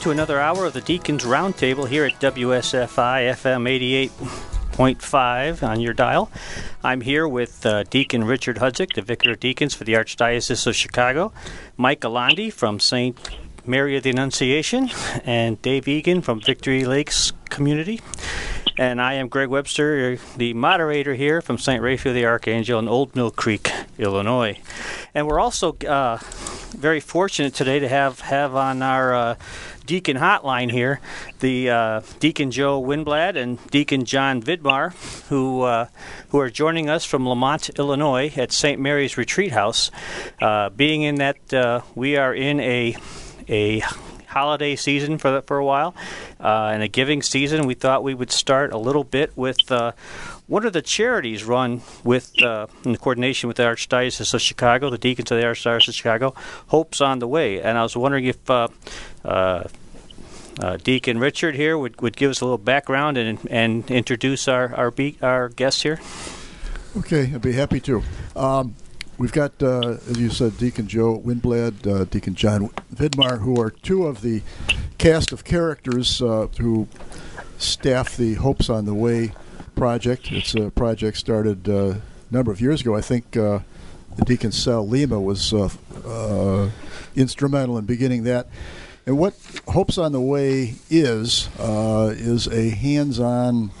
to another hour of the Deacons Roundtable here at WSFI FM 88.5 on your dial. I'm here with uh, Deacon Richard Hudzik, the Vicar of Deacons for the Archdiocese of Chicago, Mike Galandi from St. Mary of the Annunciation, and Dave Egan from Victory Lakes Community. And I am Greg Webster, the moderator here from St. Raphael the Archangel in Old Mill Creek, Illinois. And we're also uh, very fortunate today to have, have on our uh, deacon hotline here the uh, Deacon Joe Winblad and Deacon John Vidmar, who, uh, who are joining us from Lemont, Illinois at St. Mary's Retreat House. Uh, being in that uh, we are in a a holiday season for the, for a while uh, and a giving season. We thought we would start a little bit with uh, what are the charities run with uh, in coordination with the Archdiocese of Chicago, the deacons of the Archdiocese of Chicago. Hope's on the way, and I was wondering if. Uh, uh, Deacon Richard here would, would give us a little background and and introduce our our, be, our guest here. Okay, I'd be happy to. Um, We've got, uh, as you said, Deacon Joe Winblad, uh, Deacon John Vidmar, who are two of the cast of characters uh, who staff the Hopes on the Way project. It's a project started uh, a number of years ago. I think uh, Deacon Sal Lima was instrumental in beginning that. And what Hopes on the Way is, is a hands on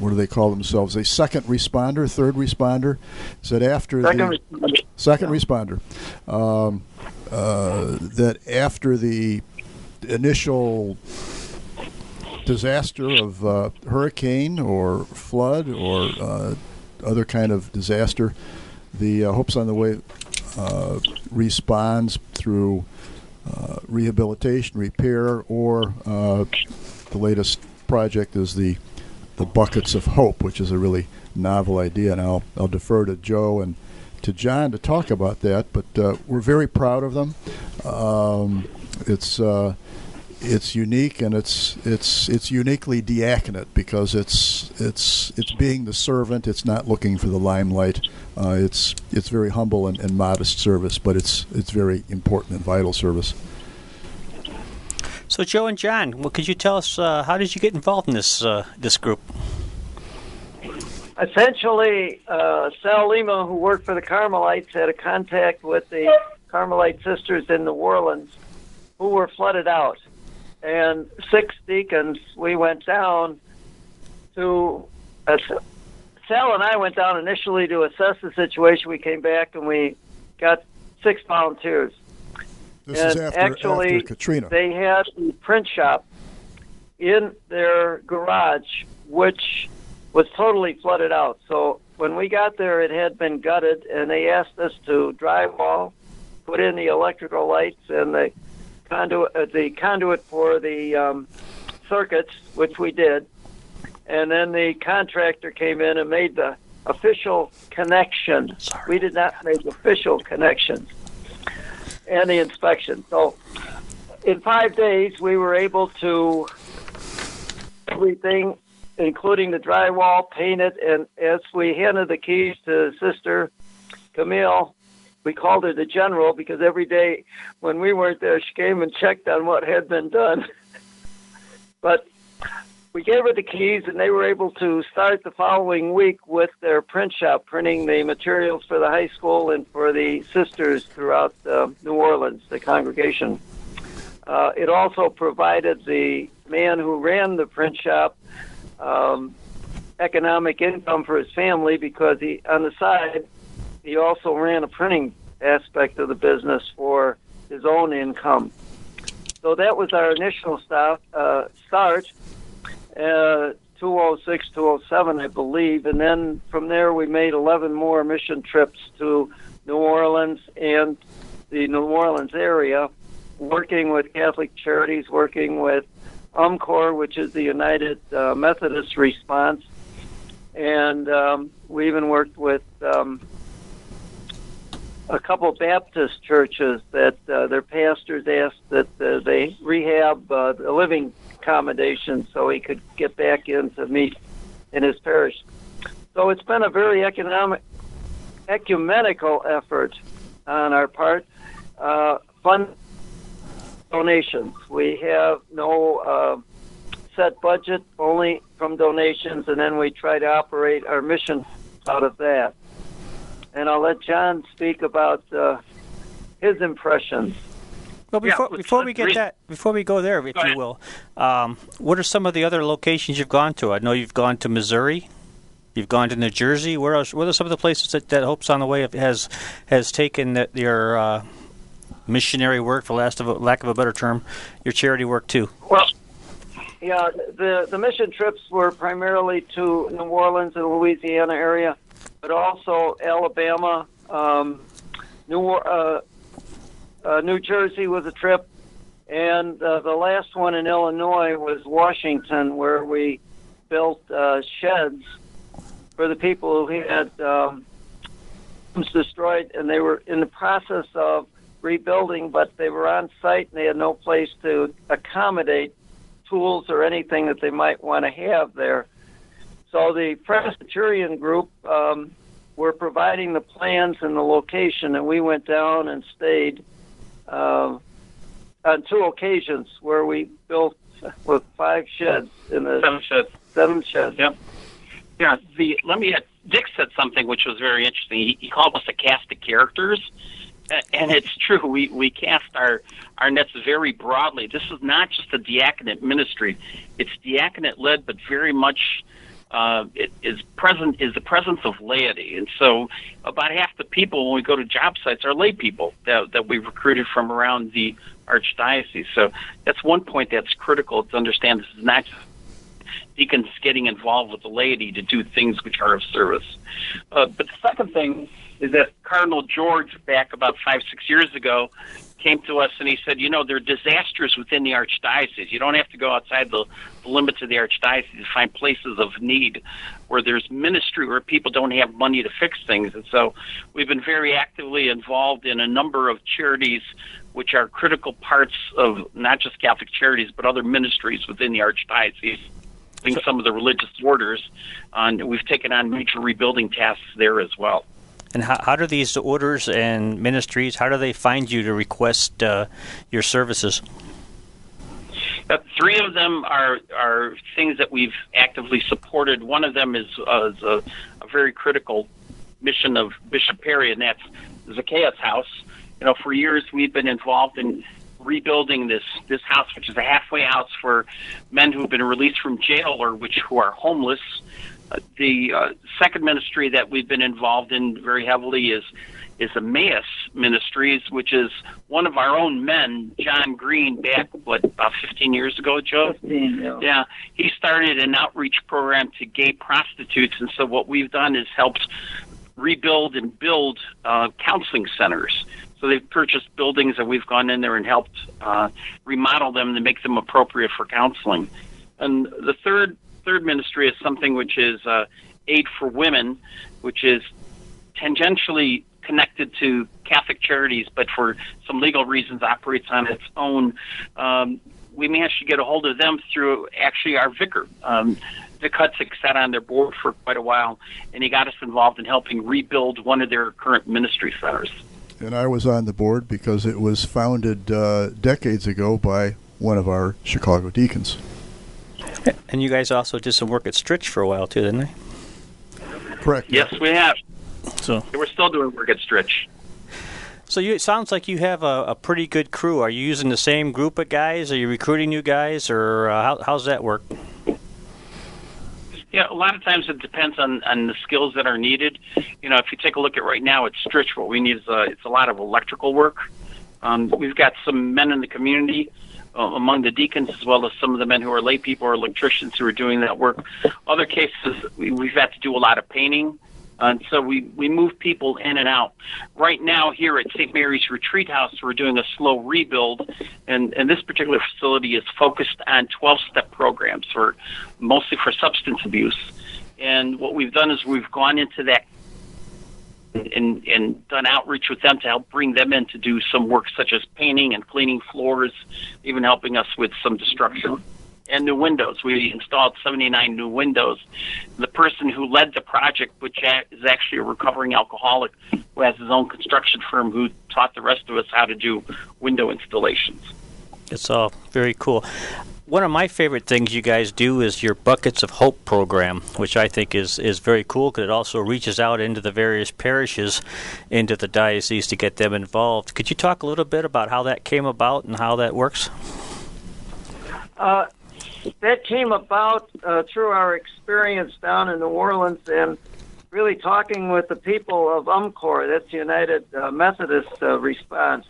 what do they call themselves? A second responder, third responder. Said after second the responder. second yeah. responder, um, uh, that after the initial disaster of uh, hurricane or flood or uh, other kind of disaster, the uh, Hopes on the Way uh, responds through uh, rehabilitation, repair, or the latest project is the the buckets of hope, which is a really novel idea. And I'll, I'll defer to Joe and to John to talk about that. But uh, we're very proud of them. Um, it's uh, it's unique and it's it's it's uniquely diaconate because it's it's it's being the servant. It's not looking for the limelight. Uh, it's it's very humble and, and modest service, but it's it's very important and vital service. So, Joe and John, well, could you tell us uh, how did you get involved in this uh, this group? Essentially, uh, Sal Lima, who worked for the Carmelites, had a contact with the Carmelite sisters in New Orleans, who were flooded out, and six deacons. We went down to. Uh, Sal and I went down initially to assess the situation. We came back and we got six volunteers this and is after, actually, after Katrina. They had a print shop in their garage, which was totally flooded out. So when we got there, it had been gutted, and they asked us to drywall, put in the electrical lights and the conduit, uh, the conduit for the um, circuits, which we did. And then the contractor came in and made the official connection. Sorry. We did not make official connections and the inspection. So in five days, we were able to everything, including the drywall, paint it, and as we handed the keys to Sister Camille, we called her the general because every day when we weren't there, she came and checked on what had been done. but we gave her the keys, and they were able to start the following week with their print shop, printing the materials for the high school and for the sisters throughout uh, New Orleans, the congregation. Uh, it also provided the man who ran the print shop um, economic income for his family because he, on the side, he also ran a printing aspect of the business for his own income. So that was our initial stop, uh, start uh, 206, 207, I believe. And then from there, we made 11 more mission trips to New Orleans and the New Orleans area, working with Catholic Charities, working with UMCOR, which is the United uh, Methodist Response. And um, we even worked with um, a couple Baptist churches that uh, their pastors asked that uh, they rehab uh, a living accommodation so he could get back in to meet in his parish. So it's been a very economic, ecumenical effort on our part. Uh, fun donations. We have no uh, set budget, only from donations, and then we try to operate our mission out of that. And I'll let John speak about uh, his impressions. Well, before Yeah, before we get that, before we go there, if Go you ahead. will, um, what are some of the other locations you've gone to? I know you've gone to Missouri, you've gone to New Jersey. Where else? What are some of the places that, that Hopes on the Way has has taken that your uh, missionary work, for last of a, lack of a better term, your charity work too? Well, yeah, the the mission trips were primarily to New Orleans and Louisiana area, but also Alabama, um, New uh, uh, New Jersey was a trip, and uh, the last one in Illinois was Washington, where we built uh, sheds for the people who had um, homes destroyed, and they were in the process of rebuilding, but they were on site and they had no place to accommodate tools or anything that they might want to have there. So the Presbyterian group um, were providing the plans and the location, and we went down and stayed uh, on two occasions where we built with five sheds in the Seven sheds. seven sheds. Yep. Yeah. The let me. Dick said something which was very interesting. He, he called us a cast of characters, and it's true. We we cast our our nets very broadly. This is not just a diaconate ministry. It's diaconate led, but very much. Uh, it is present is the presence of laity, and so about half the people when we go to job sites are lay people that that we recruited from around the archdiocese. So that's one point that's critical to understand. This is not just deacons getting involved with the laity to do things which are of service. Uh, but the second thing is that Cardinal George, back about five, six years ago, came to us and he said, you know, there are disasters within the archdiocese. You don't have to go outside the, the limits of the archdiocese to find places of need where there's ministry where people don't have money to fix things. And so we've been very actively involved in a number of charities which are critical parts of not just Catholic charities, but other ministries within the archdiocese including some of the religious orders. And we've taken on major rebuilding tasks there as well. And how, how do these orders and ministries? How do they find you to request uh, your services? Uh, three of them are are things that we've actively supported. One of them is, uh, is a, a very critical mission of Bishop Perry, and that's Zacchaeus House. You know, for years we've been involved in rebuilding this this house, which is a halfway house for men who have been released from jail or which who are homeless. The uh, second ministry that we've been involved in very heavily is is Emmaus Ministries, which is one of our own men, John Green, back what about 15 years ago, Joe. 15, yeah. Yeah, he started an outreach program to gay prostitutes, and so what we've done is helped rebuild and build uh, counseling centers. So they've purchased buildings, and we've gone in there and helped uh, remodel them to make them appropriate for counseling. And the third third ministry is something which is uh, Aid for Women, which is tangentially connected to Catholic charities, but for some legal reasons operates on its own. Um, we managed to get a hold of them through actually our vicar. Um, Vic Hudzik sat on their board for quite a while, and he got us involved in helping rebuild one of their current ministry centers. And I was on the board because it was founded uh, decades ago by one of our Chicago deacons. And you guys also did some work at Stritch for a while too, didn't they? Correct. Yes, we have. So, We're still doing work at Stritch. so you, it sounds like you have a, a pretty good crew. Are you using the same group of guys? Are you recruiting new guys, or uh, how, how's that work? Yeah, a lot of times it depends on, on the skills that are needed. You know, if you take a look at right now at Stritch, what we need is a, it's a lot of electrical work. Um, we've got some men in the community uh, among the deacons as well as some of the men who are lay people or electricians who are doing that work. Other cases, we, we've had to do a lot of painting. And so we, we move people in and out. Right now, here at St. Mary's Retreat House, we're doing a slow rebuild, and, and this particular facility is focused on 12 step programs for mostly for substance abuse. And what we've done is we've gone into that and, and done outreach with them to help bring them in to do some work such as painting and cleaning floors, even helping us with some destruction and new windows. We installed 79 new windows. The person who led the project, which is actually a recovering alcoholic who has his own construction firm, who taught the rest of us how to do window installations. It's all very cool. One of my favorite things you guys do is your Buckets of Hope program, which I think is, is very cool because it also reaches out into the various parishes into the diocese to get them involved. Could you talk a little bit about how that came about and how that works? Uh, that came about uh, through our experience down in New Orleans and really talking with the people of UMCOR, that's United uh, Methodist uh, Response.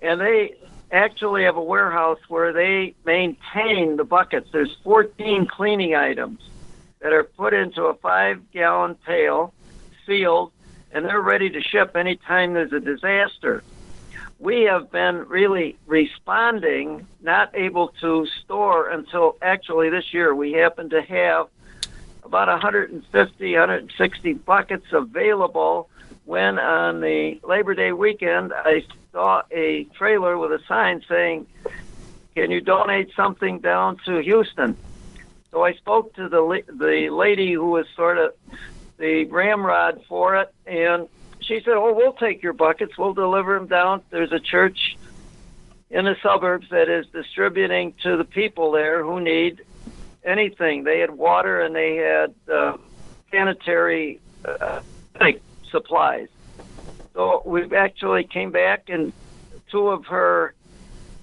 And they actually have a warehouse where they maintain the buckets. There's 14 cleaning items that are put into a five gallon pail, sealed, and they're ready to ship anytime there's a disaster we have been really responding, not able to store until actually this year. We happen to have about 150, 160 buckets available when on the Labor Day weekend I saw a trailer with a sign saying, Can you donate something down to Houston? So I spoke to the, the lady who was sort of the ramrod for it, and she said, "Oh, we'll take your buckets. We'll deliver them down. There's a church in the suburbs that is distributing to the people there who need anything. They had water and they had uh, sanitary uh, like supplies. So we actually came back and two of her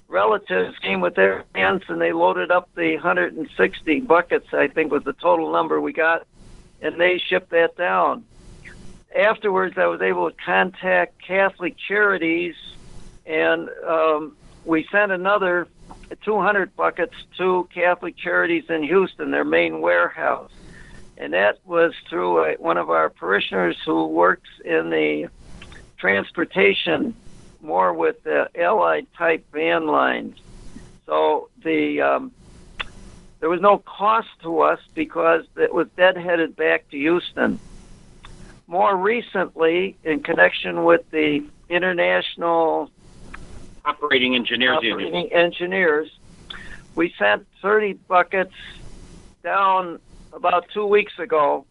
relatives came with their hands and they loaded up the 160 buckets. I think was the total number we got, and they shipped that down afterwards, I was able to contact Catholic Charities, and um, we sent another 200 buckets to Catholic Charities in Houston, their main warehouse. And that was through a, one of our parishioners who works in the transportation, more with the Allied type van lines. So the um, there was no cost to us because it was deadheaded back to Houston more recently, in connection with the International Operating Engineers Operating Engineers, we sent 30 buckets down about two weeks ago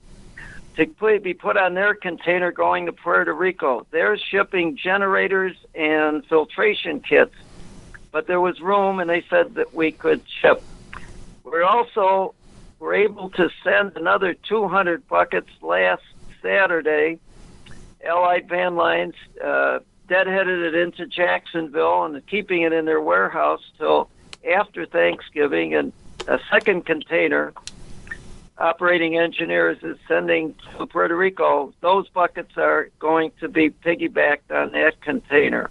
to be put on their container going to Puerto Rico. They're shipping generators and filtration kits, but there was room, and they said that we could ship. We're also were able to send another 200 buckets last Saturday, Allied Van Lines uh, deadheaded it into Jacksonville and keeping it in their warehouse till after Thanksgiving. And a second container, operating engineers is sending to Puerto Rico. Those buckets are going to be piggybacked on that container.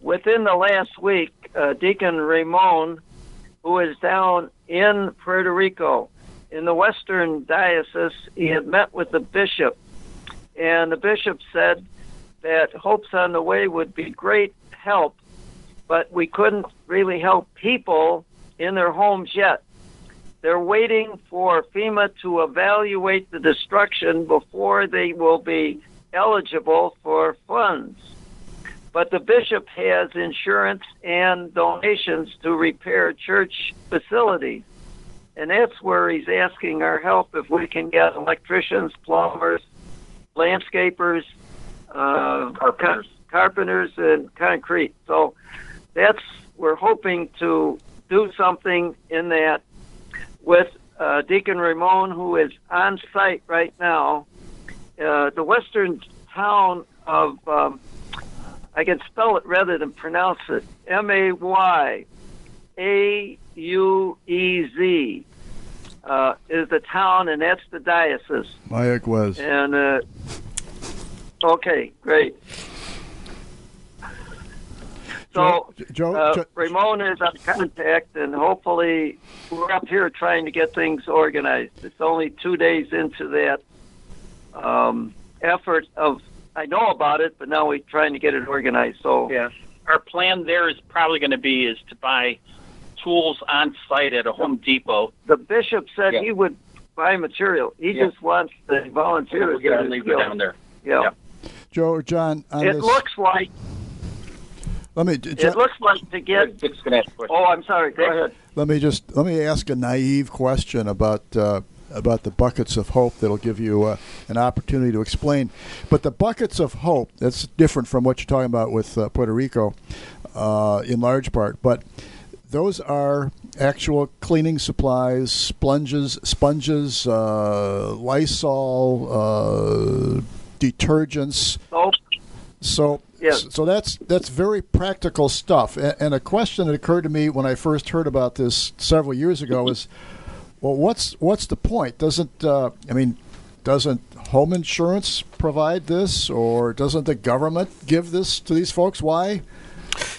Within the last week, uh, Deacon Ramon, who is down in Puerto Rico, in the Western Diocese, he had met with the bishop, and the bishop said that Hopes on the Way would be great help, but we couldn't really help people in their homes yet. They're waiting for FEMA to evaluate the destruction before they will be eligible for funds. But the bishop has insurance and donations to repair church facilities and that's where he's asking our help if we can get electricians, plumbers, landscapers, uh, carpenters. carpenters, and concrete. So that's we're hoping to do something in that with uh, Deacon Ramon, who is on site right now. Uh, the western town of um, I can spell it rather than pronounce it. M A Y A U E Z uh, is the town, and that's the diocese. Mayaguez. And uh, okay, great. So Joe, uh, Joe, Ramon is on contact, and hopefully we're up here trying to get things organized. It's only two days into that um, effort of I know about it, but now we're trying to get it organized. So yes, our plan there is probably going to be is to buy tools on site at a Home Depot. The bishop said Yeah. he would buy material. He Yeah. just wants the volunteers. We'll get our to labor skill. down there. Yeah. Yeah. Joe or John, on It this, looks like let me it looks like to get. Dick's going to ask a question. Oh, I'm sorry. Go ahead. let me just let me ask a naive question about uh, about the buckets of hope that'll give you uh, an opportunity to explain. But the buckets of hope that's different from what you're talking about with uh, Puerto Rico. uh, in large part. But those are actual cleaning supplies, sponges, sponges, uh, Lysol, uh, detergents. Oh, So, Yes. so that's that's very practical stuff. And, a question that occurred to me when I first heard about this several years ago is, well, what's what's the point? Doesn't uh, I mean, doesn't home insurance provide this, or doesn't the government give this to these folks? Why?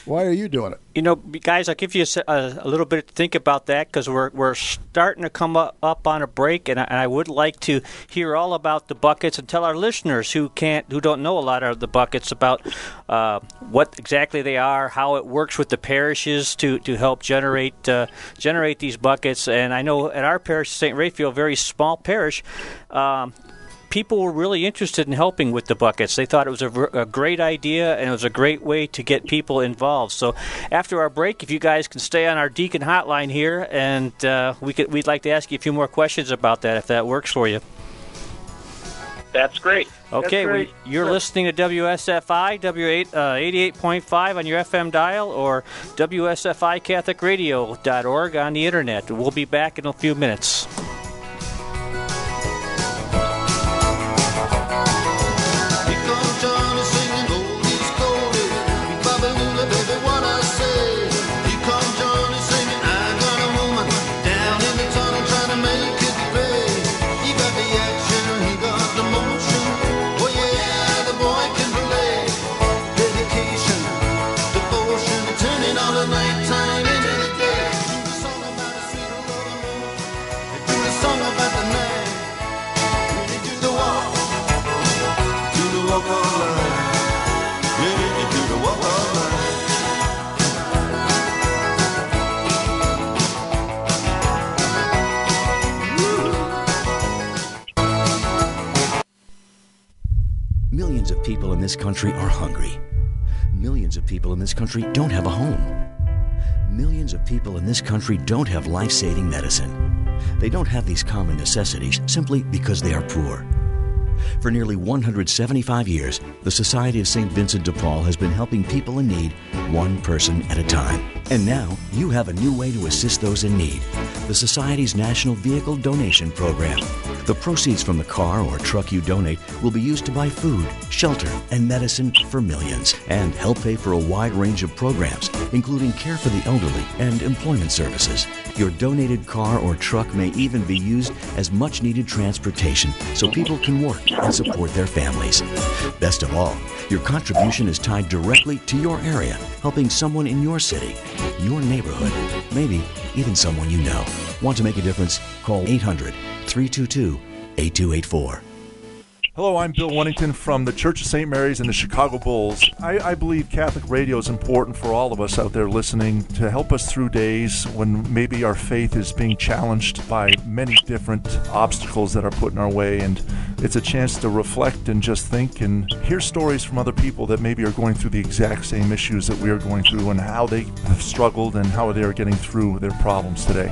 Why are you doing it? You know, guys, I'll give you a, a, little bit to think about that because we're, we're starting to come up, up on a break, and I, and I would like to hear all about the buckets and tell our listeners who can't, who don't know a lot of the buckets about uh, what exactly they are, how it works with the parishes to, to help generate uh, generate these buckets. And I know at our parish, St. Raphael, very small parish. Um, people were really interested in helping with the buckets. They thought it was a, a, great idea and it was a great way to get people involved. So, after our break, if you guys can stay on our Deacon hotline here, and uh, we could, we'd like to ask you a few more questions about that if that works for you. That's great. Okay, That's great. we, you're Sure. listening to WSFI W8 uh, 88.5 on your FM dial or WSFICatholicRadio.org on the internet. We'll be back in a few minutes. People in this country are hungry. Millions of people in this country don't have a home. Millions of people in this country don't have life saving medicine. They don't have these common necessities simply because they are poor. For nearly 175 years, the Society of St. Vincent de Paul has been helping people in need, one person at a time. And now you have a new way to assist those in need the Society's National Vehicle Donation Program. The proceeds from the car or truck you donate will be used to buy food, shelter, and medicine for millions and help pay for a wide range of programs, including care for the elderly and employment services. Your donated car or truck may even be used as much needed transportation so people can work and support their families. Best of all, your contribution is tied directly to your area, helping someone in your city, your neighborhood, maybe even someone you know. Want to make a difference? Call 800 322 8284. Hello, I'm Bill Wennington from the Church of St. Mary's and the Chicago Bulls. I, I believe Catholic radio is important for all of us out there listening to help us through days when maybe our faith is being challenged by many different obstacles that are put in our way. And it's a chance to reflect and just think and hear stories from other people that maybe are going through the exact same issues that we are going through and how they have struggled and how they are getting through their problems today.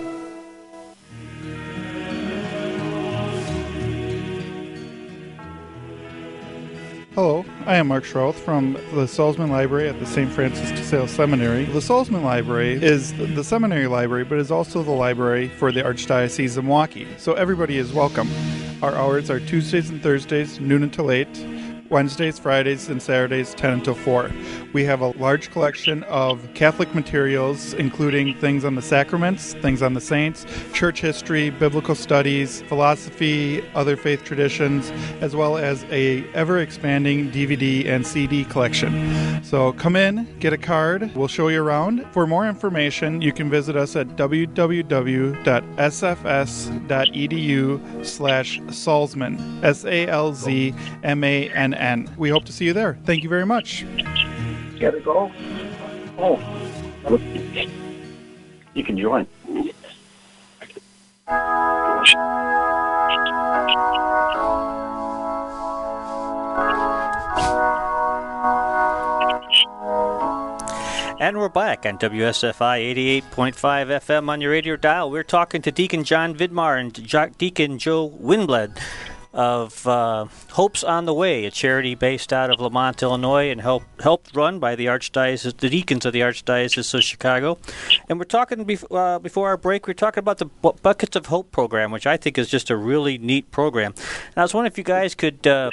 Hello, I am Mark Schroth from the Salzmann Library at the St. Francis de Sales Seminary. The Salzmann Library is the seminary library, but is also the library for the Archdiocese of Milwaukee, so everybody is welcome. Our hours are Tuesdays and Thursdays, noon until 8, Wednesdays, Fridays, and Saturdays, 10 until 4. We have a large collection of Catholic materials, including things on the sacraments, things on the saints, church history, biblical studies, philosophy, other faith traditions, as well as a ever-expanding DVD and CD collection. So come in, get a card, we'll show you around. For more information, you can visit us at www.sfs.edu slash Salzmann, S-A-L-Z-M-A-N-N. And we hope to see you there. Thank you very much. Gotta go. Oh, you can join. And we're back on WSFI 88.5 FM on your radio dial. We're talking to Deacon John Vidmar and jo- Deacon Joe Winblad of uh, Hopes on the Way, a charity based out of Lemont, Illinois, and help, helped run by the Archdiocese, the deacons of the Archdiocese of Chicago. And we're talking bef- uh, before our break. We're talking about the Bu- Buckets of Hope program, which I think is just a really neat program. And I was wondering if you guys could uh,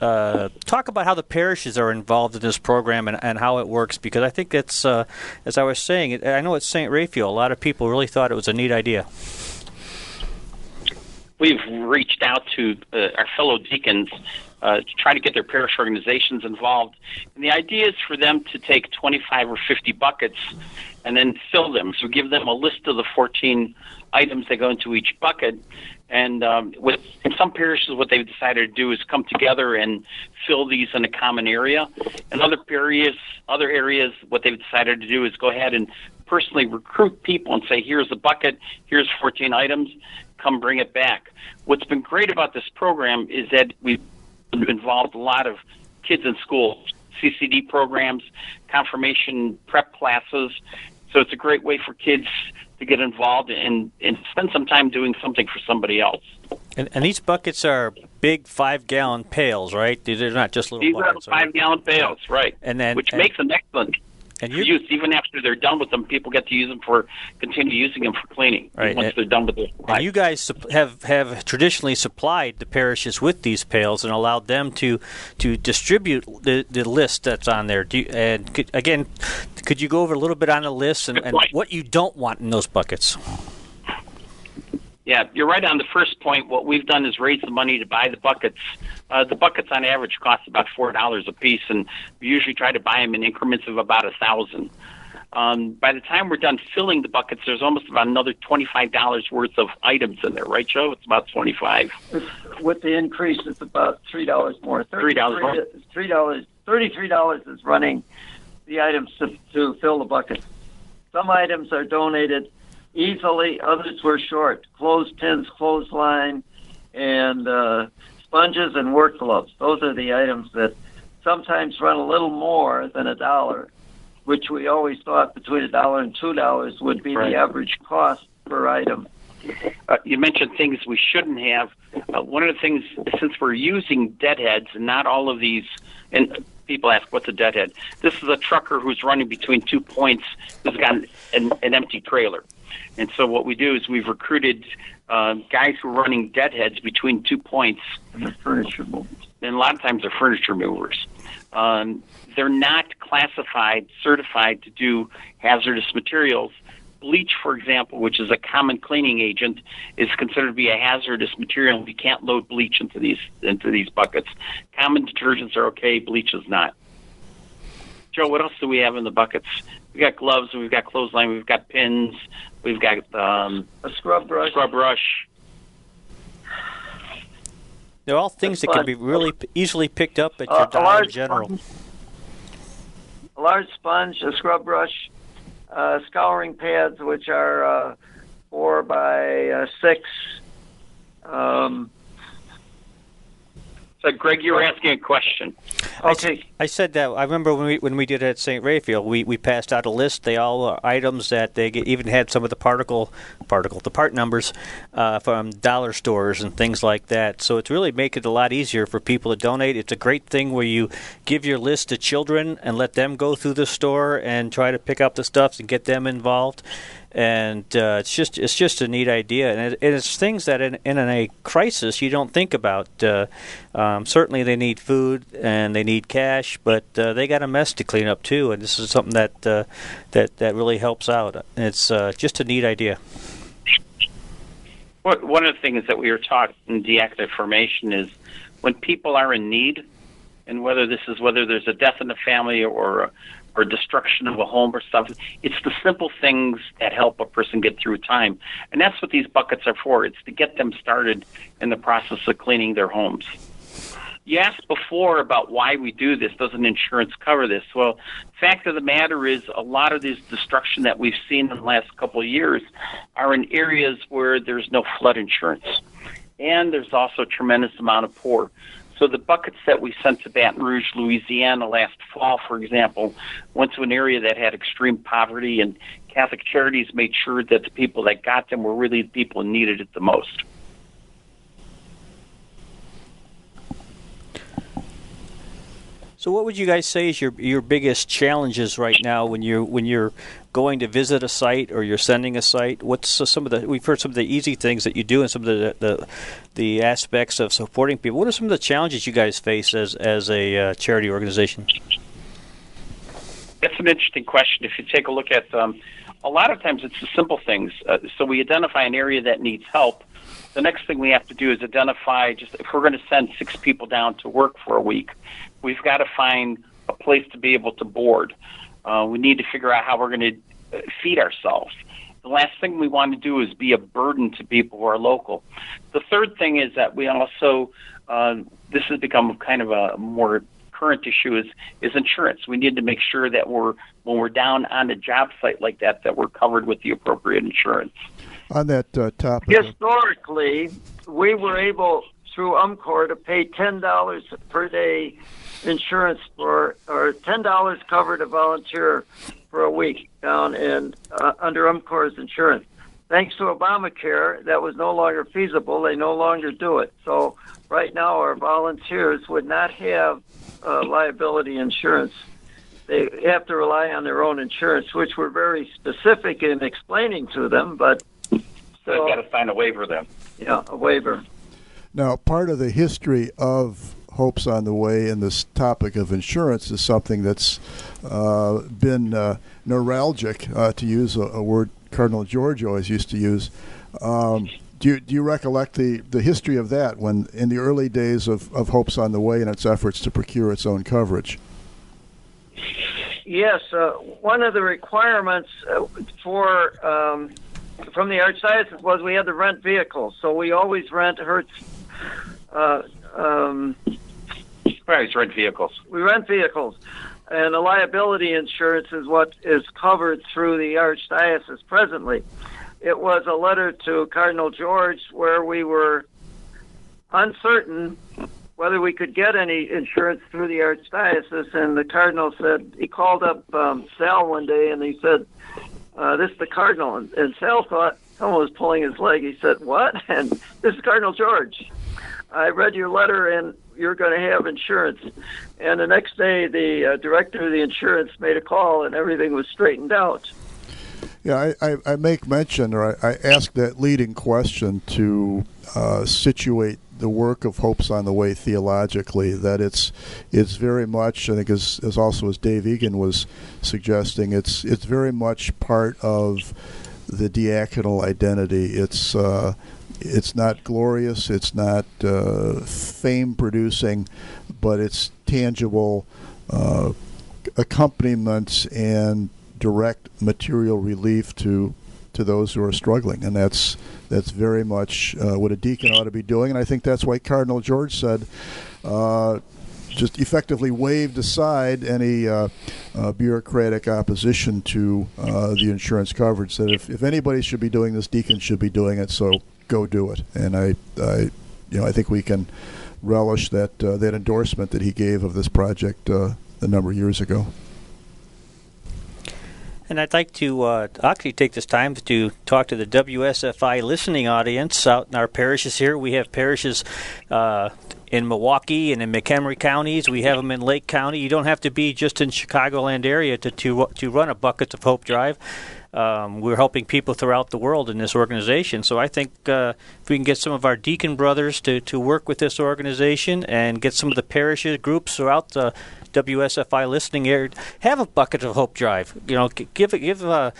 uh, talk about how the parishes are involved in this program and, and how it works because I think it's, uh, as I was saying, I know it's St. Raphael. A lot of people really thought it was a neat idea. We've reached out to uh, our fellow deacons uh, to try to get their parish organizations involved. And the idea is for them to take 25 or 50 buckets and then fill them. So give them a list of the 14 items that go into each bucket. And um, with in some parishes, what they've decided to do is come together and fill these in a common area. In other areas, other areas, what they've decided to do is go ahead and personally recruit people and say, "Here's a bucket. Here's 14 items. Come bring it back." What's been great about this program is that we've involved a lot of kids in schools, CCD programs, confirmation prep classes. So it's a great way for kids to get involved and, and spend some time doing something for somebody else. And, and these buckets are big five gallon pails, right? They're not just little These are buckets. five gallon pails, right? And then which and, makes them excellent and you use. Even after they're done with them, people get to use them for continue using them for cleaning Right, once and- they're done with their and you guys have have traditionally supplied the parishes with these pails and allowed them to to distribute the, the list that's on there. You, and could, again, could you go over a little bit on the list and, and what you don't want in those buckets? Yeah, you're right on the first point. What we've done is raise the money to buy the buckets. Uh, the buckets on average cost about four dollars a piece, and we usually try to buy them in increments of about a thousand. Um, by the time we're done filling the buckets, there's almost about another twenty-five dollars worth of items in there, right, Joe? It's about twenty-five. With the increase, it's about three dollars more. $3 more. Three dollars. Thirty-three dollars is running the items to, to fill the bucket. Some items are donated easily. Others were short. Clothespins, clothesline, and uh, sponges and work gloves. Those are the items that sometimes run a little more than a dollar, which we always thought between a dollar and two dollars would be Right. the average cost per item. Uh, you mentioned things we shouldn't have. Uh, one of the things, since we're using deadheads and not all of these, and people ask, what's a deadhead? This is a trucker who's running between two points who's got an, an empty trailer. And so what we do is we've recruited uh, guys who are running deadheads between two points. And the furniture movers. And a lot of times they're furniture movers. Um, they're not classified, certified to do hazardous materials. Bleach, for example, which is a common cleaning agent, is considered to be a hazardous material. You can't load bleach into these into these buckets. Common detergents are okay. Bleach is not. Joe, what else do we have in the buckets? We've got gloves, we've got clothesline, we've got pins, we've got um, A scrub brush. scrub brush. They're all things that can be really easily picked up at Uh, your a Dollar large General. sponge. A large sponge, a scrub brush, uh, scouring pads, which are uh, four by uh, six. Um, So, Greg, you were asking a question. okay, I said that. I remember when we when we did it at St. Raphael, we, we passed out a list. They all are items that they get, even had some of the particle particle the part numbers uh, from dollar stores and things like that. So it's really make it a lot easier for people to donate. It's a great thing where you give your list to children and let them go through the store and try to pick up the stuff and get them involved. And uh, it's just it's just a neat idea, and, it, and it's things that in, in a crisis you don't think about. Uh, um, certainly, they need food and they need cash, but uh, they got a mess to clean up too. And this is something that uh, that that really helps out. It's uh, just a neat idea. One of the things that we were taught in deactive formation is when people are in need, and whether this is whether there's a death in the family or or destruction of a home or stuff, it's the simple things that help a person get through time, and that's what these buckets are for. It's to get them started in the process of cleaning their homes. you asked before about why we do this. Doesn't insurance cover this? Well, fact of the matter is, a lot of this destruction that we've seen in the last couple of years are in areas where there's no flood insurance, and there's also a tremendous amount of poor. So the buckets that we sent to Baton Rouge, Louisiana last fall, for example, went to an area that had extreme poverty, and Catholic Charities made sure that the people that got them were really the people who needed it the most. So, what would you guys say is your your biggest challenges right now when you when you're going to visit a site or you're sending a site? What's some of the we've heard some of the easy things that you do and some of the the, the aspects of supporting people. What are some of the challenges you guys face as as a uh, charity organization? That's an interesting question. If you take a look at um, a lot of times, it's the simple things. Uh, so we identify an area that needs help. The next thing we have to do is identify just if we're going to send six people down to work for a week, we've got to find a place to be able to board. Uh, we need to figure out how we're going to feed ourselves. The last thing we want to do is be a burden to people who are local. The third thing is that we also, uh, this has become kind of a more current issue is is insurance. We need to make sure that we're when we're down on a job site like that that we're covered with the appropriate insurance. On that uh, topic, Historically, we were able through UMCOR to pay ten dollars per day insurance for or ten dollars covered a volunteer for a week down in uh, under UMCOR's insurance. Thanks to Obamacare, that was no longer feasible. They no longer do it. So right now, our volunteers would not have uh, liability insurance. They have to rely on their own insurance, which we're very specific in explaining to them. But so they've got to sign a waiver then. Yeah, a waiver. Now, part of the history of Hopes on the Way and this topic of insurance is something that's uh, been uh, neuralgic, uh, to use a, a, word Cardinal George always used to use. Um, do you, do you recollect the, the history of that when in the early days of, of Hopes on the Way and its efforts to procure its own coverage? Yes, uh, one of the requirements uh, for um, from the archdiocese was we had to rent vehicles, so we always rent Hertz. Uh, um, right, rent vehicles. We rent vehicles, and the liability insurance is what is covered through the archdiocese presently. It was a letter to Cardinal George where we were uncertain whether we could get any insurance through the archdiocese, and the cardinal said he called up um, Sal one day and he said, uh, "This is the cardinal," and, and Sal thought someone was pulling his leg. He said, "What?" And this is Cardinal George. I read your letter, and you're going to have insurance. And the next day, the uh, director of the insurance made a call, and everything was straightened out. Yeah, I, I, I make mention, or I, I, ask that leading question to uh, situate the work of Hopes on the Way theologically. That it's it's very much, I think, as, as also as Dave Egan was suggesting, it's it's very much part of the diaconal identity. It's uh, it's not glorious, it's not uh, fame producing, but it's tangible uh, accompaniments and direct material relief to to those who are struggling, and that's that's very much uh, what a deacon ought to be doing. And I think that's why Cardinal George said. Uh, just effectively waved aside any uh, uh, bureaucratic opposition to uh, the insurance coverage. That if, if anybody should be doing this, deacons should be doing it. So go do it. And I, I you know, I think we can relish that uh, that endorsement that he gave of this project uh, a number of years ago. And I'd like to uh, actually take this time to talk to the WSFI listening audience out in our parishes here. We have parishes uh, in Milwaukee and in McHenry counties. We have them in Lake County. You don't have to be just in Chicagoland area to to, to run a Buckets of Hope drive. Um, we're helping people throughout the world in this organization. So I think uh, if we can get some of our deacon brothers to, to work with this organization and get some of the parishes groups throughout the WSFI listening area, have a bucket of hope drive. You know, give give uh,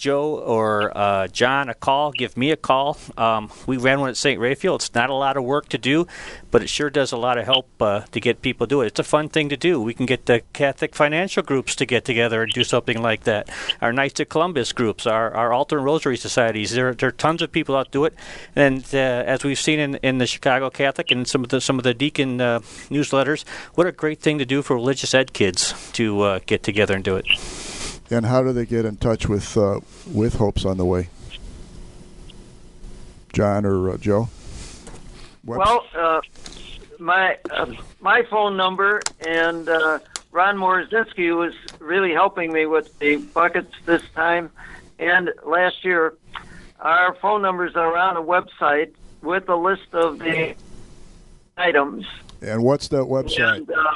Joe or uh, John a call, give me a call. Um, we ran one at St. Raphael. It's not a lot of work to do, but it sure does a lot of help uh, to get people to do it. It's a fun thing to do. We can get the Catholic financial groups to get together and do something like that. Our Knights of Columbus groups, our, our Altar and Rosary societies. There, there are tons of people out do it, and uh, as we've seen in, in the Chicago Catholic and some of the some of the deacon uh, newsletters, what a great thing to do for religious ed kids to uh, get together and do it. And how do they get in touch with uh, with Hopes on the Way? John or uh, Joe? Well, uh, my uh, my phone number and uh, Ron Morozinski was really helping me with the buckets this time and last year. Our phone numbers are on a website with a list of the items. and what's that website? And uh,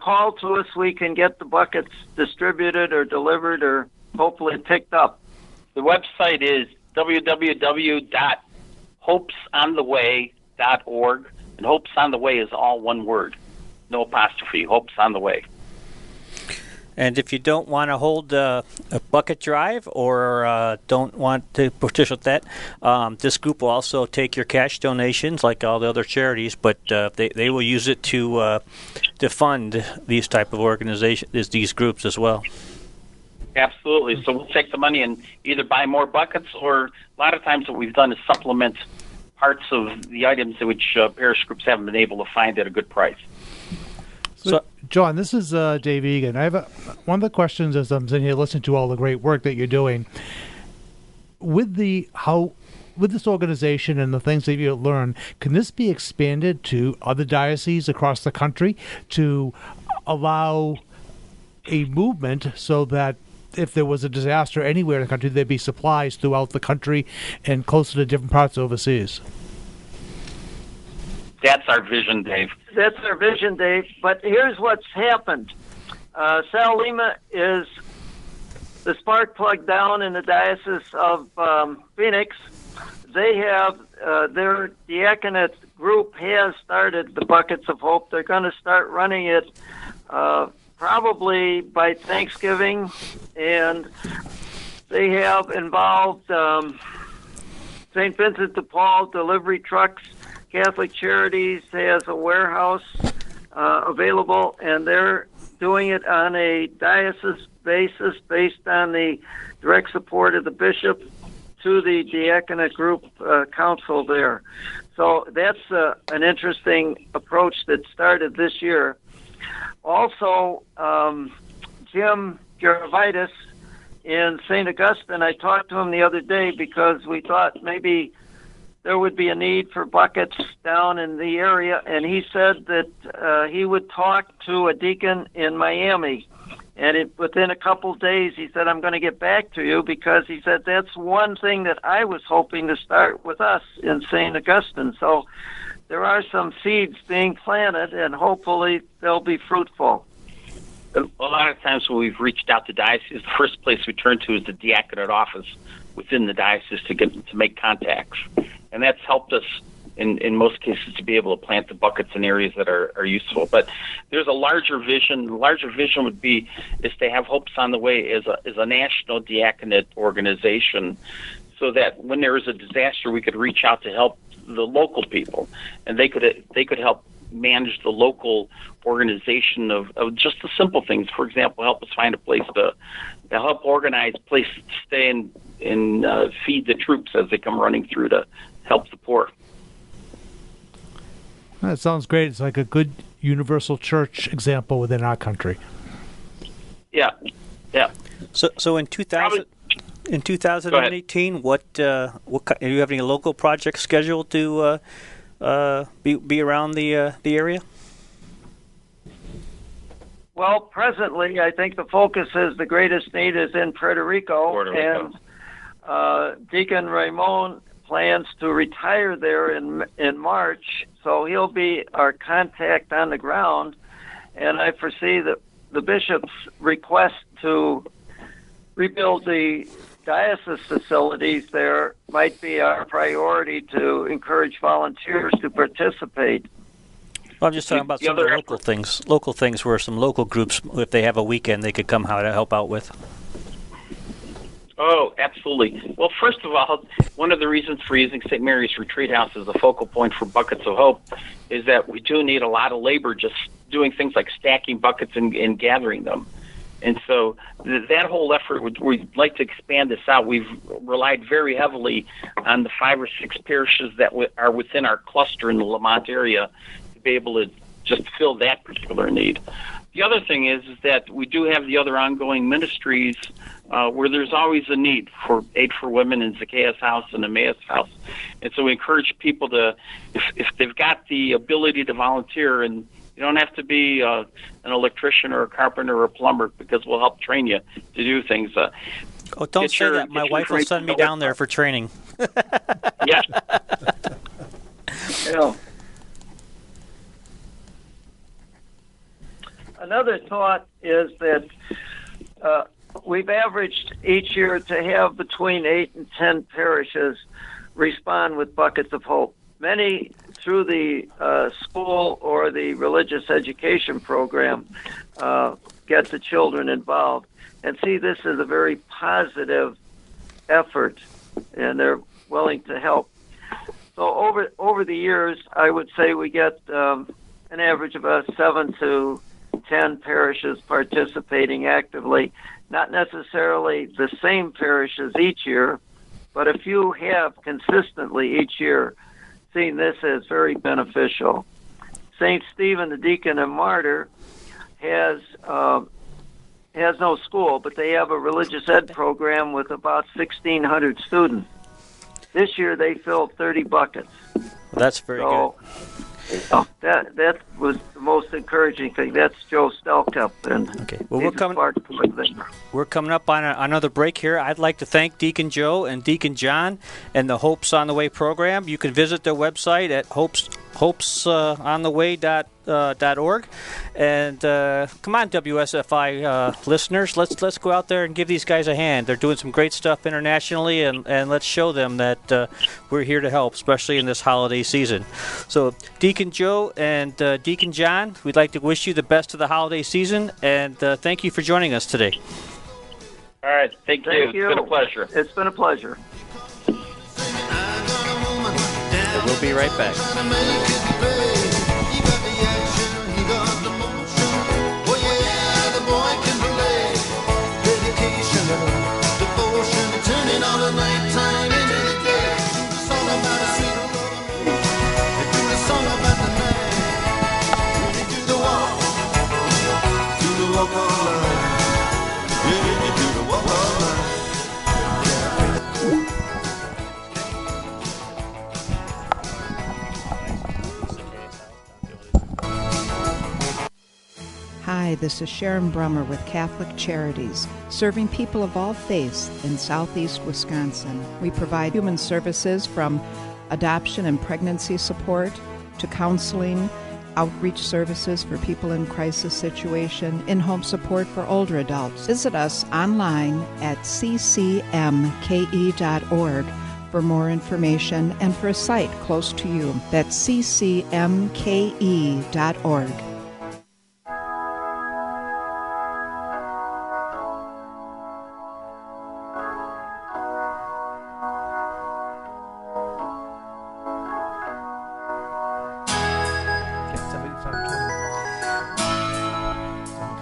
call to us, we can get the buckets distributed or delivered or hopefully picked up. The website is www.hopesontheway.org, and Hopes on the Way is all one word, no apostrophe. Hopes on the Way. And if you don't want to hold uh, a bucket drive or uh, don't want to participate that, um, this group will also take your cash donations like all the other charities, but uh, they, they will use it to uh, to fund these type of organizations, these groups as well. Absolutely. So we'll take the money and either buy more buckets, or a lot of times what we've done is supplement parts of the items which uh, parish groups haven't been able to find at a good price. So, John, this is uh, Dave Egan. I have a, one of the questions as I'm sitting here listening to all the great work that you're doing with the how with this organization and the things that you learn. Can this be expanded to other dioceses across the country to allow a movement so that if there was a disaster anywhere in the country, there'd be supplies throughout the country and closer to different parts overseas. That's our vision, Dave. That's our vision, Dave. But here's what's happened. Uh, Sal Lima is the spark plug down in the Diocese of um, Phoenix. They have uh, their diaconate group has started the Buckets of Hope. They're going to start running it uh, probably by Thanksgiving, and they have involved um, St. Vincent de Paul delivery trucks. Catholic Charities has a warehouse uh, available, and they're doing it on a diocese basis based on the direct support of the bishop to the diaconate group uh, council there. So that's uh, an interesting approach that started this year. Also, um, Jim Garavitis in St. Augustine, I talked to him the other day because we thought maybe there would be a need for buckets down in the area, and he said that uh, he would talk to a deacon in Miami. And it, within a couple days, he said, I'm going to get back to you because he said that's one thing that I was hoping to start with us in St. Augustine. So there are some seeds being planted, and hopefully they'll be fruitful. A lot of times when we've reached out to dioceses, the first place we turn to is the diaconate office within the diocese to get to make contacts, and that's helped us in in most cases to be able to plant the buckets in areas that are, are useful. But there's a larger vision. The larger vision would be is to have Hopes on the Way as a as a national diaconate organization, so that when there is a disaster, we could reach out to help the local people, and they could they could help manage the local organization of, of just the simple things. For example, help us find a place to, to help organize places to stay and and uh, feed the troops as they come running through to help the poor. That sounds great. It's like a good universal church example within our country. Yeah, yeah. So, so in 2000, in 2018, what uh, what ki- do you have any local projects scheduled to uh, uh, be be around the uh, the area? Well, presently, I think the focus is the greatest need is in Puerto Rico, Puerto Rico. and uh, Deacon Ramon plans to retire there in in March, so he'll be our contact on the ground, and I foresee that the bishop's request to rebuild the diocese facilities there might be our priority to encourage volunteers to participate. Well, I'm just talking about some of the local things. Local things where some local groups, if they have a weekend, they could come out to help out with. Oh, absolutely. Well, first of all, one of the reasons for using St. Mary's Retreat House as a focal point for Buckets of Hope is that we do need a lot of labor just doing things like stacking buckets and, and gathering them. And so th- that whole effort, would, we'd like to expand this out. We've relied very heavily on the five or six parishes that w- are within our cluster in the Lemont area to be able to just fill that particular need. The other thing is, is that we do have the other ongoing ministries uh, where there's always a need for aid for women in Zacchaeus House and Emmaus House, and so we encourage people to, if, if they've got the ability to volunteer, and you don't have to be uh, an electrician or a carpenter or a plumber because we'll help train you to do things. Uh, Oh, don't say your- that. My wife will send me down there for training. yeah. Yeah. Another thought is that uh, we've averaged each year to have between eight and ten parishes respond with buckets of hope. Many through the uh, school or the religious education program uh, get the children involved and see this as a very positive effort, and they're willing to help. So over over the years, I would say we get um, an average of about seven to ten parishes participating actively. Not necessarily the same parishes each year, but a few have consistently each year seen this as very beneficial. Saint Stephen, the deacon and martyr, has um, has no school, but they have a religious ed program with about 1,600 students. This year, they filled 30 buckets. That's very so, oh, that that was the most encouraging thing. That's Joe Stelkup, and okay. Well, we're coming. We're coming up on a, another break here. I'd like to thank Deacon Joe and Deacon John and the Hopes on the Way program. You can visit their website at hopes hopesontheway.org. Uh, dot org. and uh, come on, WSFI uh, listeners, let's let's go out there and give these guys a hand. They're doing some great stuff internationally, and, and let's show them that uh, we're here to help, especially in this holiday season. So, Deacon Joe and uh, Deacon John, we'd like to wish you the best of the holiday season, and uh, thank you for joining us today. All right. Thank, Thank you. It's been a pleasure. It's been a pleasure. And we'll be right back. This is Sharon Brummer with Catholic Charities, serving people of all faiths in southeast Wisconsin. We provide human services from adoption and pregnancy support to counseling, outreach services for people in crisis situation, in-home support for older adults. Visit us online at ccmke.org for more information and for a site close to you. That's ccmke.org.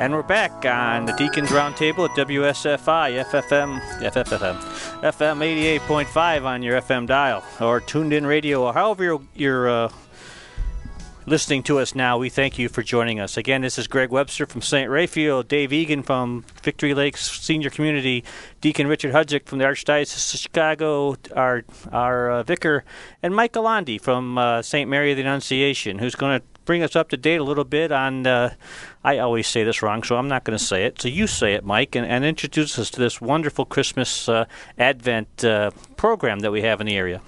And we're back on the Deacons Roundtable at WSFI, FFM, FFFM, FM 88.5 on your FM dial, or tuned in radio, or however you're, you're uh, listening to us now. We thank you for joining us. Again, this is Greg Webster from St. Raphael, Dave Egan from Victory Lakes Senior Community, Deacon Richard Hudzik from the Archdiocese of Chicago, our, our uh, vicar, and Mike Galandi from uh, St. Mary of the Annunciation, who's going to bring us up to date a little bit on. Uh, I always say this wrong, so I'm not going to say it. So you say it, Mike, and, and introduce us to this wonderful Christmas uh, Advent uh, program that we have in the area.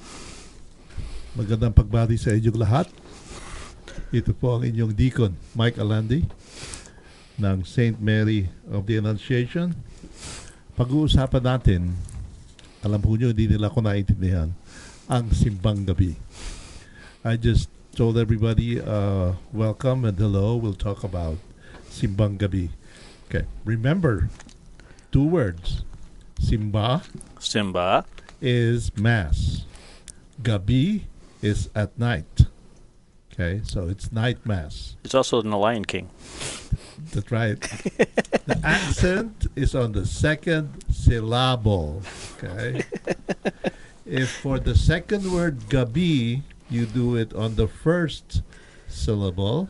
Magandang pagbati sa inyong lahat. Ito po ang inyong deacon, Mike Alandi, ng St. Mary of the Annunciation. Pag-uusapan natin, alam po nyo, hindi nila ako naintindihan, ang simbang gabi. I just told everybody uh, welcome and hello. We'll talk about Simbang Gabi. Okay, remember two words Simba Simba. is mass. Gabi is at night. Okay, so it's night mass. It's also in The Lion King. That's right. the accent is on the second syllable. Okay. if for the second word gabi, you do it on the first syllable,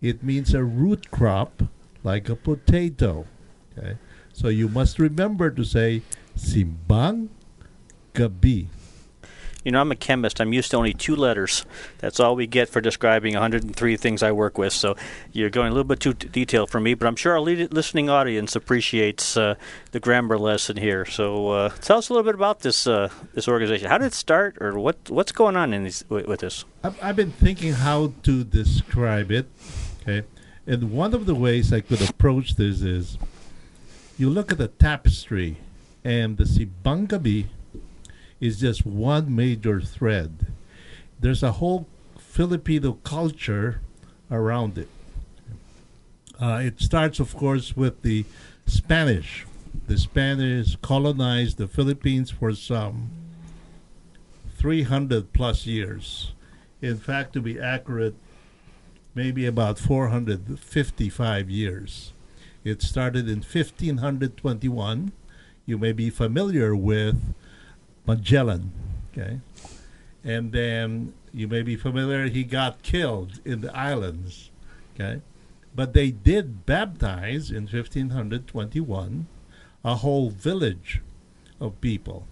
it means a root crop like a potato. Okay. So you must remember to say simbang gabi. You know, I'm a chemist. I'm used to only two letters. That's all we get for describing 103 things I work with. So you're going a little bit too t- detailed for me, but I'm sure our lead- listening audience appreciates uh, the grammar lesson here. So uh, tell us a little bit about this uh, this organization. How did it start, or what what's going on in these, with, with this? I've, I've been thinking how to describe it. Okay. And one of the ways I could approach this is you look at the tapestry, and the Simbang Gabi is just one major thread. There's a whole Filipino culture around it. Uh, it starts, of course, with the Spanish. The Spanish colonized the Philippines for some 300 plus years. In fact, to be accurate, maybe about 455 years. It started in 1521. You may be familiar with Magellan, okay? And then you may be familiar, he got killed in the islands, okay? But they did baptize in 1521 a whole village of people.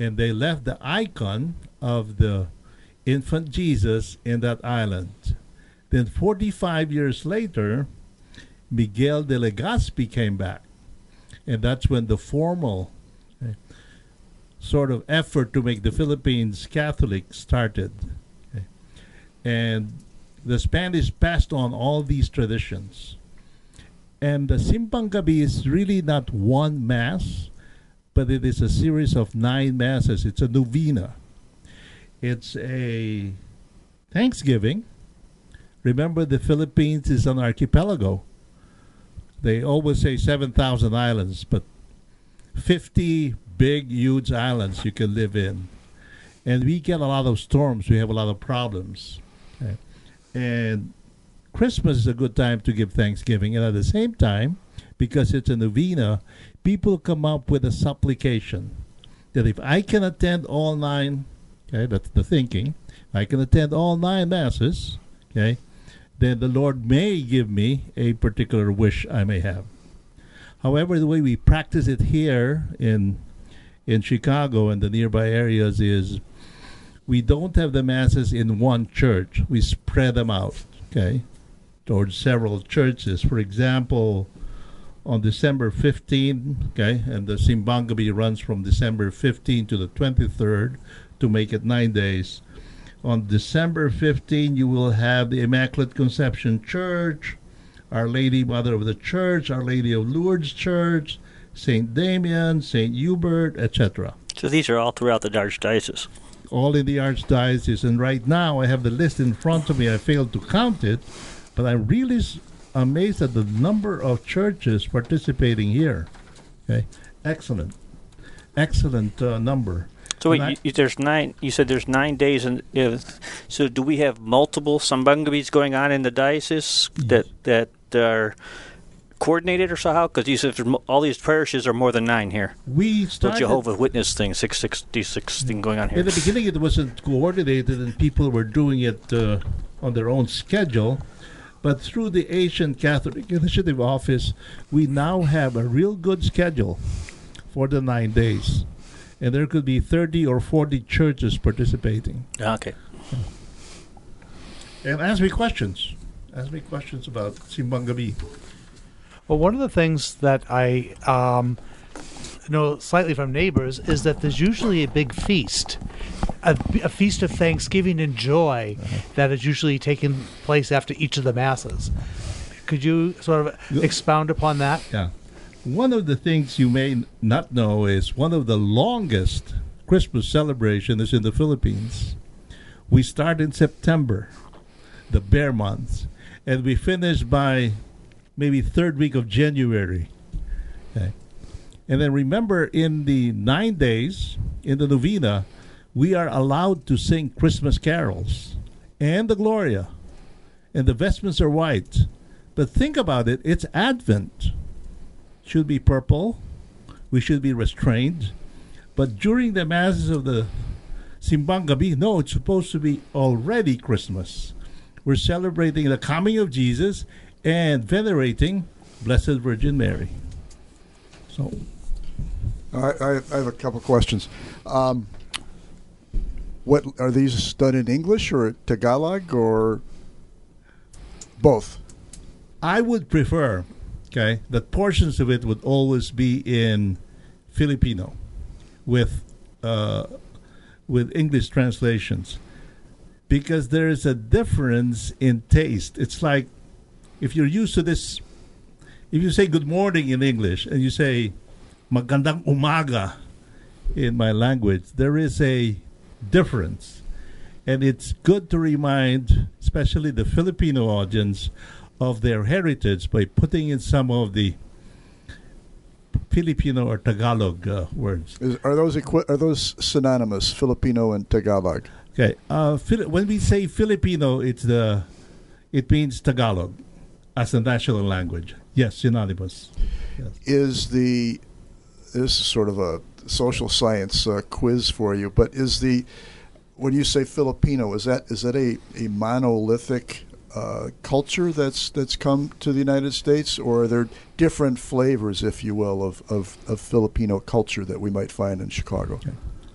And they left the icon of the infant Jesus in that island. Then 45 years later, Miguel de Legazpi came back. And that's when the formal sort of effort to make the Philippines Catholic started. Okay. And the Spanish passed on all these traditions. And the Simbang Gabi is really not one mass, but it is a series of nine masses. It's a novena. It's a Thanksgiving. Remember, the Philippines is an archipelago. They always say 7,000 islands, but 50 big, huge islands you can live in. And we get a lot of storms, we have a lot of problems. And Christmas is a good time to give Thanksgiving. And at the same time, because it's a novena, people come up with a supplication that if I can attend all nine, okay, that's the thinking, I can attend all nine masses, okay, then the Lord may give me a particular wish I may have. However, the way we practice it here in in Chicago and the nearby areas is we don't have the masses in one church. We spread them out, okay, towards several churches. For example, on December 15, okay, and the Simbang Gabi runs from December 15 to the 23rd to make it nine days. On December 15, you will have the Immaculate Conception Church, Our Lady Mother of the Church, Our Lady of Lourdes Church, St. Damien, St. Hubert, etc. So these are all throughout the Archdiocese. All in the Archdiocese. And right now, I have the list in front of me. I failed to count it, but I'm really amazed at the number of churches participating here. Okay, excellent, excellent uh, number. So wait, you, you- there's nine. You said there's nine days, and if, so do we have multiple sambangabis going on in the diocese that that are coordinated or somehow? Because you said all these parishes are more than nine here. We The started Jehovah Witness thing, six sixty six thing going on here. In the beginning, it wasn't coordinated, and people were doing it uh, on their own schedule. But through the Asian Catholic Initiative Office, we now have a real good schedule for the nine days. And there could be 30 or 40 churches participating. Okay. And ask me questions. Ask me questions about Simbang Gabi. Well, one of the things that I um, know slightly from neighbors is that there's usually a big feast, a, a feast of thanksgiving and joy that is usually taking place after each of the masses. Could you sort of expound upon that? Yeah. One of the things you may not know is one of the longest Christmas celebration is in the Philippines. We start in September, the ber months, and we finish by maybe third week of January. Okay. And then remember, in the nine days in the novena, we are allowed to sing Christmas carols and the Gloria, and the vestments are white. But think about it, it's Advent. Should be purple. We should be restrained. But during the masses of the Simbang Gabi, no, it's supposed to be already Christmas. We're celebrating the coming of Jesus and venerating Blessed Virgin Mary. So, I, I, I have a couple questions. Um, what are these done in English or Tagalog or both? I would prefer, okay, that portions of it would always be in Filipino, with uh, with English translations, because there is a difference in taste. It's like if you're used to this, if you say good morning in English and you say magandang umaga in my language, there is a difference. And it's good to remind, especially the Filipino audience, of their heritage by putting in some of the Filipino or Tagalog uh, words. Is, are those equi- are those synonymous, Filipino and Tagalog? Okay, uh, Fili- when we say Filipino, it's the it means Tagalog as a national language. Yes, synonymous. Yes. Is the this is sort of a social science uh, quiz for you, but is the when you say Filipino, is that is that a, a monolithic uh, culture that's that's come to the United States, or are there different flavors, if you will, of, of, of Filipino culture that we might find in Chicago?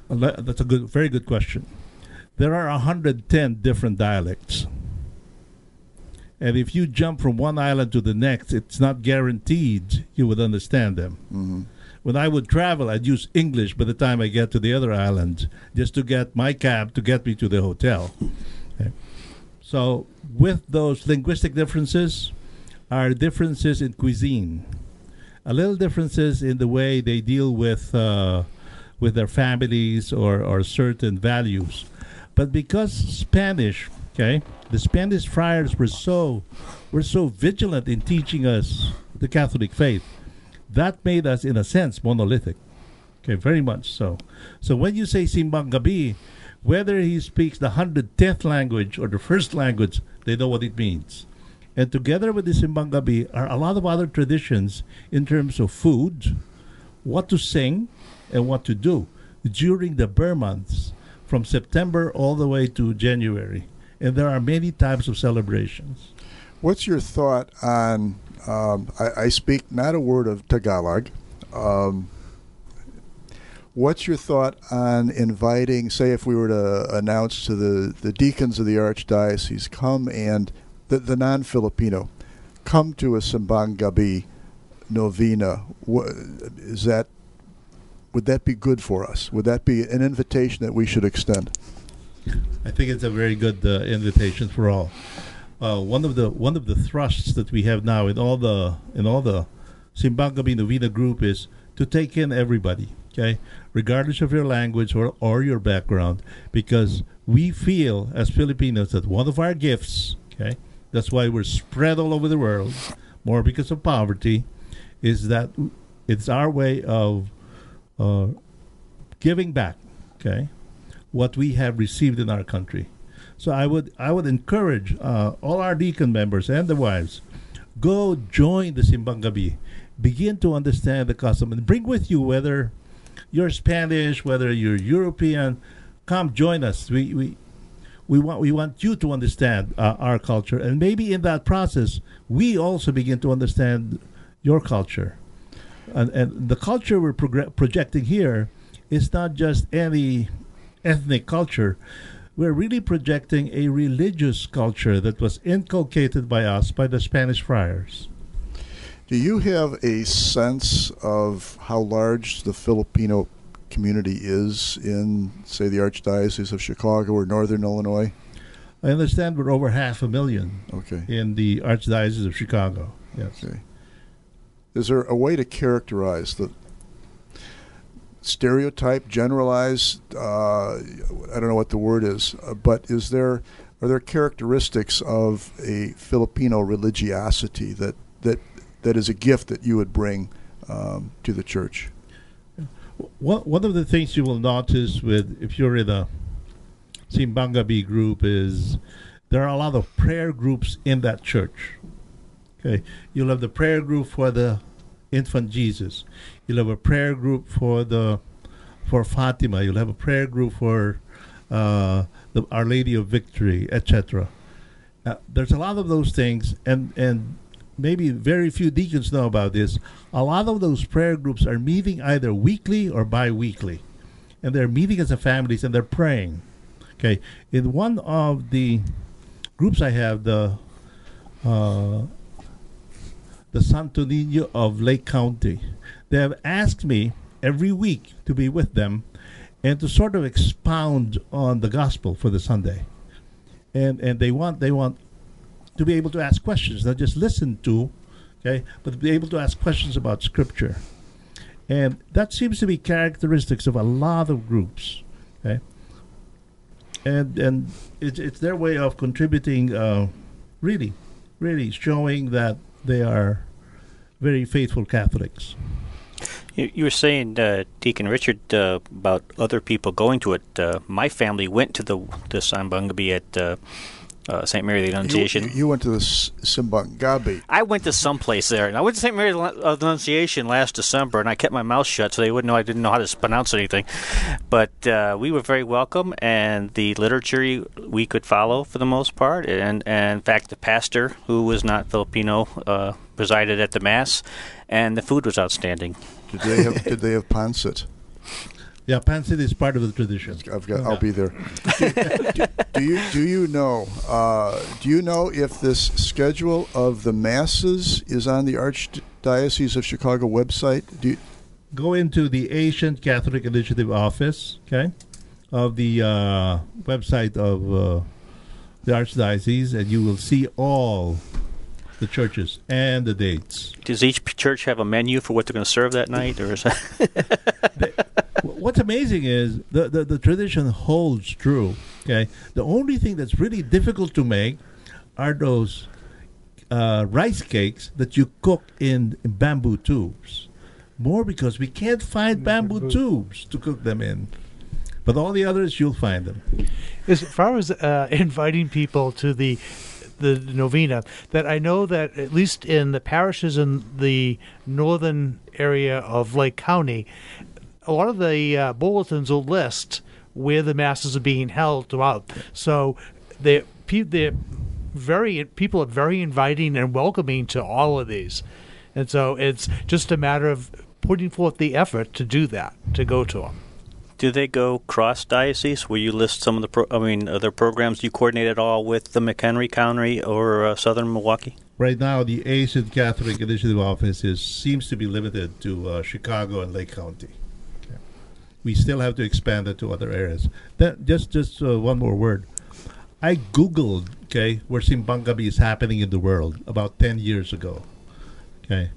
Well, that's a good, very good question. There are 110 different dialects. And if you jump from one island to the next, it's not guaranteed you would understand them. Mm-hmm. When I would travel, I'd use English by the time I get to the other island just to get my cab to get me to the hotel. Okay. So, with those linguistic differences, are differences in cuisine, a little differences in the way they deal with uh, with their families or, or certain values. But because Spanish, okay, the Spanish friars were so were so vigilant in teaching us the Catholic faith, that made us, in a sense, monolithic. Okay, very much so. So when you say Simbang Gabi, whether he speaks the 110th language or the first language, they know what it means. And together with the Simbang Gabi are a lot of other traditions in terms of food, what to sing, and what to do during the ber months from September all the way to January. And there are many types of celebrations. What's your thought on? Um, I, I speak not a word of Tagalog. Um, what's your thought on inviting, say, if we were to announce to the, the deacons of the archdiocese, come and the, the non Filipino, come to a Simbang Gabi novena? Is that would that be good for us? Would that be an invitation that we should extend? I think it's a very good uh, invitation for all. Uh, one of the one of the thrusts that we have now in all the in all the Simbang Gabi Novena group is to take in everybody, okay, regardless of your language or, or your background, because we feel as Filipinos that one of our gifts, okay, that's why we're spread all over the world, more because of poverty, is that it's our way of uh, giving back, okay, what we have received in our country. So I would I would encourage uh, all our deacon members and the wives, go join the Simbang Gabi, begin to understand the custom, and bring with you whether you're Spanish, whether you're European, come join us. We we we want we want you to understand uh, our culture, and maybe in that process, we also begin to understand your culture. And, and the culture we're progr- projecting here is not just any ethnic culture. We're really projecting a religious culture that was inculcated by us by the Spanish friars. Do you have a sense of how large the Filipino community is in, say, the Archdiocese of Chicago or Northern Illinois? I understand we're over half a million Okay. in the Archdiocese of Chicago. Yes. Okay. Is there a way to characterize the stereotype, generalize? Uh, I don't know what the word is, uh, but is there are there characteristics of a Filipino religiosity that that that is a gift that you would bring um, to the church? one of the things you will notice with if you're in a Simbang Gabi group is there are a lot of prayer groups in that church. Okay, you'll have the prayer group for the infant Jesus. You'll have a prayer group for the for Fatima. You'll have a prayer group for uh, the Our Lady of Victory, etc. Uh, there's a lot of those things, and and maybe very few deacons know about this. A lot of those prayer groups are meeting either weekly or bi-weekly, and they're meeting as a families and they're praying. Okay, in one of the groups I have, the uh, the Santo Niño of Lake County, they have asked me every week to be with them and to sort of expound on the gospel for the Sunday. And and they want they want to be able to ask questions, not just listen to, okay, but to be able to ask questions about scripture. And that seems to be characteristics of a lot of groups. Okay. And and it's it's their way of contributing uh, really, really showing that they are very faithful Catholics. You, you were saying, uh, Deacon Richard, uh, about other people going to it. Uh, my family went to the the Sambungabi at uh, uh, St. Mary the Annunciation. You, you went to the S- Simbang Gabi. I went to some place there, and I went to St. Mary of the Annunciation last December, and I kept my mouth shut so they wouldn't know I didn't know how to pronounce anything. But uh, we were very welcome, and the liturgy we could follow for the most part. And, and in fact, the pastor, who was not Filipino, uh, presided at the mass, and the food was outstanding. Did they have Did they have pancit? Yeah, pancit is part of the tradition. I've got. I'll be there. do, do you Do you know? Uh, do you know if this schedule of the masses is on the Archdiocese of Chicago website? Do you, Go into the Asian Catholic Initiative office, okay, of the uh, website of uh, the Archdiocese, and you will see all the churches and the dates. Does each church have a menu for what they're going to serve that night, or is that? What's amazing is the, the, the tradition holds true. Okay, the only thing that's really difficult to make are those uh, rice cakes that you cook in bamboo tubes. More because we can't find bamboo tubes to cook them in, but all the others you'll find them. As far as uh, inviting people to the the novena, that I know that at least in the parishes in the northern area of Lake County, a lot of the uh, bulletins will list where the masses are being held throughout. So they they're very people are very inviting and welcoming to all of these, and so it's just a matter of putting forth the effort to do that to go to them. Do they go cross diocese? Will you list some of the? Pro- I mean, other programs do you coordinate at all with the McHenry County or uh, Southern Milwaukee? Right now, the Asian Catholic Initiative Office is seems to be limited to uh, Chicago and Lake County. We still have to expand it to other areas. That, just just uh, one more word. I googled okay where Simbang Gabi is happening in the world about ten years ago. Okay,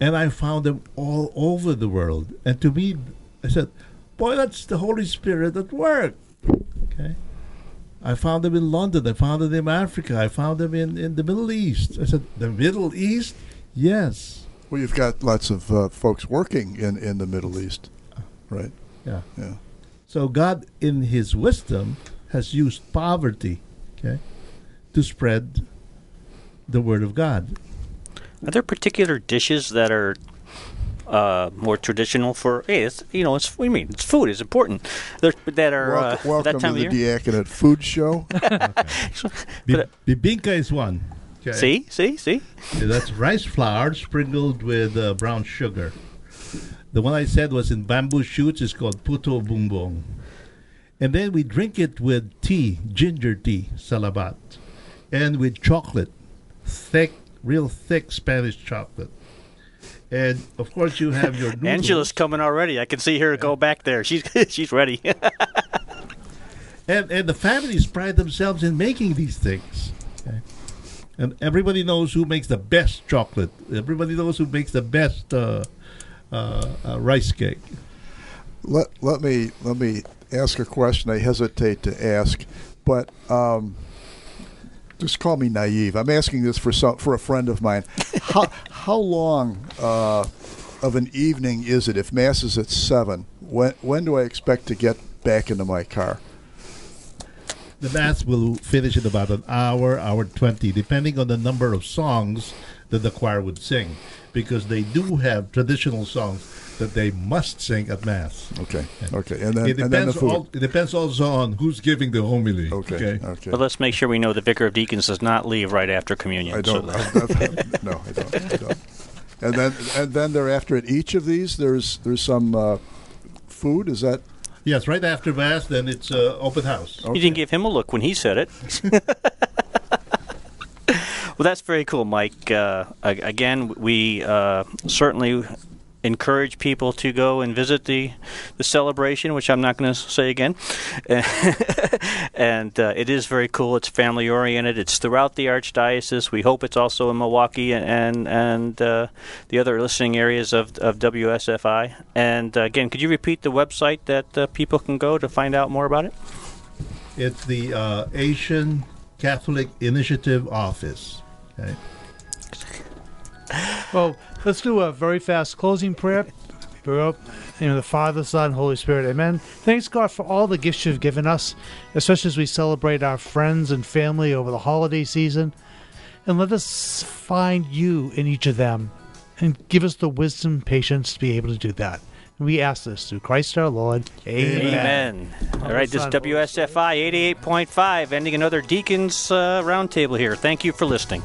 and I found them all over the world. And to me, I said, "Boy, that's the Holy Spirit at work." Okay. I found them in London. I found them in Africa. I found them in, in the Middle East. I said, the Middle East? Yes. well, you've got lots of uh, folks working in, in the Middle East, right? Yeah. Yeah. So God, in His wisdom, has used poverty, okay, to spread the word of God. Are there particular dishes that are uh, more traditional for? Hey, it's you know, it's we mean? It's food. It's important. There's that are uh, Welcome, welcome that time to the of year. Diaconate Food Show. Bi- Bibingka is one. Okay. See, see, see. Yeah, That's rice flour sprinkled with uh, brown sugar. The one I said was in bamboo shoots is called puto bumbong. And then we drink it with tea, ginger tea, salabat, and with chocolate, thick, real thick Spanish chocolate. And of course, you have your noodles. Angela's coming already. I can see her go back there. She's she's ready. and and the families pride themselves in making these things. Okay? And everybody knows who makes the best chocolate. Everybody knows who makes the best uh, uh, uh, rice cake. let let me let me ask a question. I hesitate to ask, but um, just call me naive. I'm asking this for some for a friend of mine. how how long uh, of an evening is it? If mass is at seven, when when do I expect to get back into my car? The mass will finish in about an hour, hour 20, depending on the number of songs that the choir would sing, because they do have traditional songs that they must sing at mass. Okay, okay, and then it and then the depends. food. al- it depends also on who's giving the homily. Okay, okay. But let's make sure we know the vicar of deacons does not leave right after communion. I don't. So- I, I- no, I don't. I don't. And then and then thereafter at each of these, there's there's some uh, food. Is that? Yes, right after mass, then it's uh, open house. You didn't give him a look when he said it. well, that's very cool, Mike. Uh, again, we uh, certainly encourage people to go and visit the the celebration, which I'm not going to say again. and uh, it is very cool. It's family oriented. It's throughout the archdiocese. We hope it's also in Milwaukee and and uh, the other listening areas of of WSFI. And uh, again, could you repeat the website that uh, people can go to find out more about it? It's the uh, Asian Catholic Initiative Office. Okay. Well, let's do a very fast closing prayer. Pray up. In the the Father, Son, Holy Spirit. Amen. Thanks, God, for all the gifts you've given us, especially as we celebrate our friends and family over the holiday season. And let us find you in each of them and give us the wisdom, patience to be able to do that. And we ask this through Christ our Lord. Amen. Amen. All Father, right, this is WSFI 88.5, ending another Deacons uh, Roundtable here. Thank you for listening.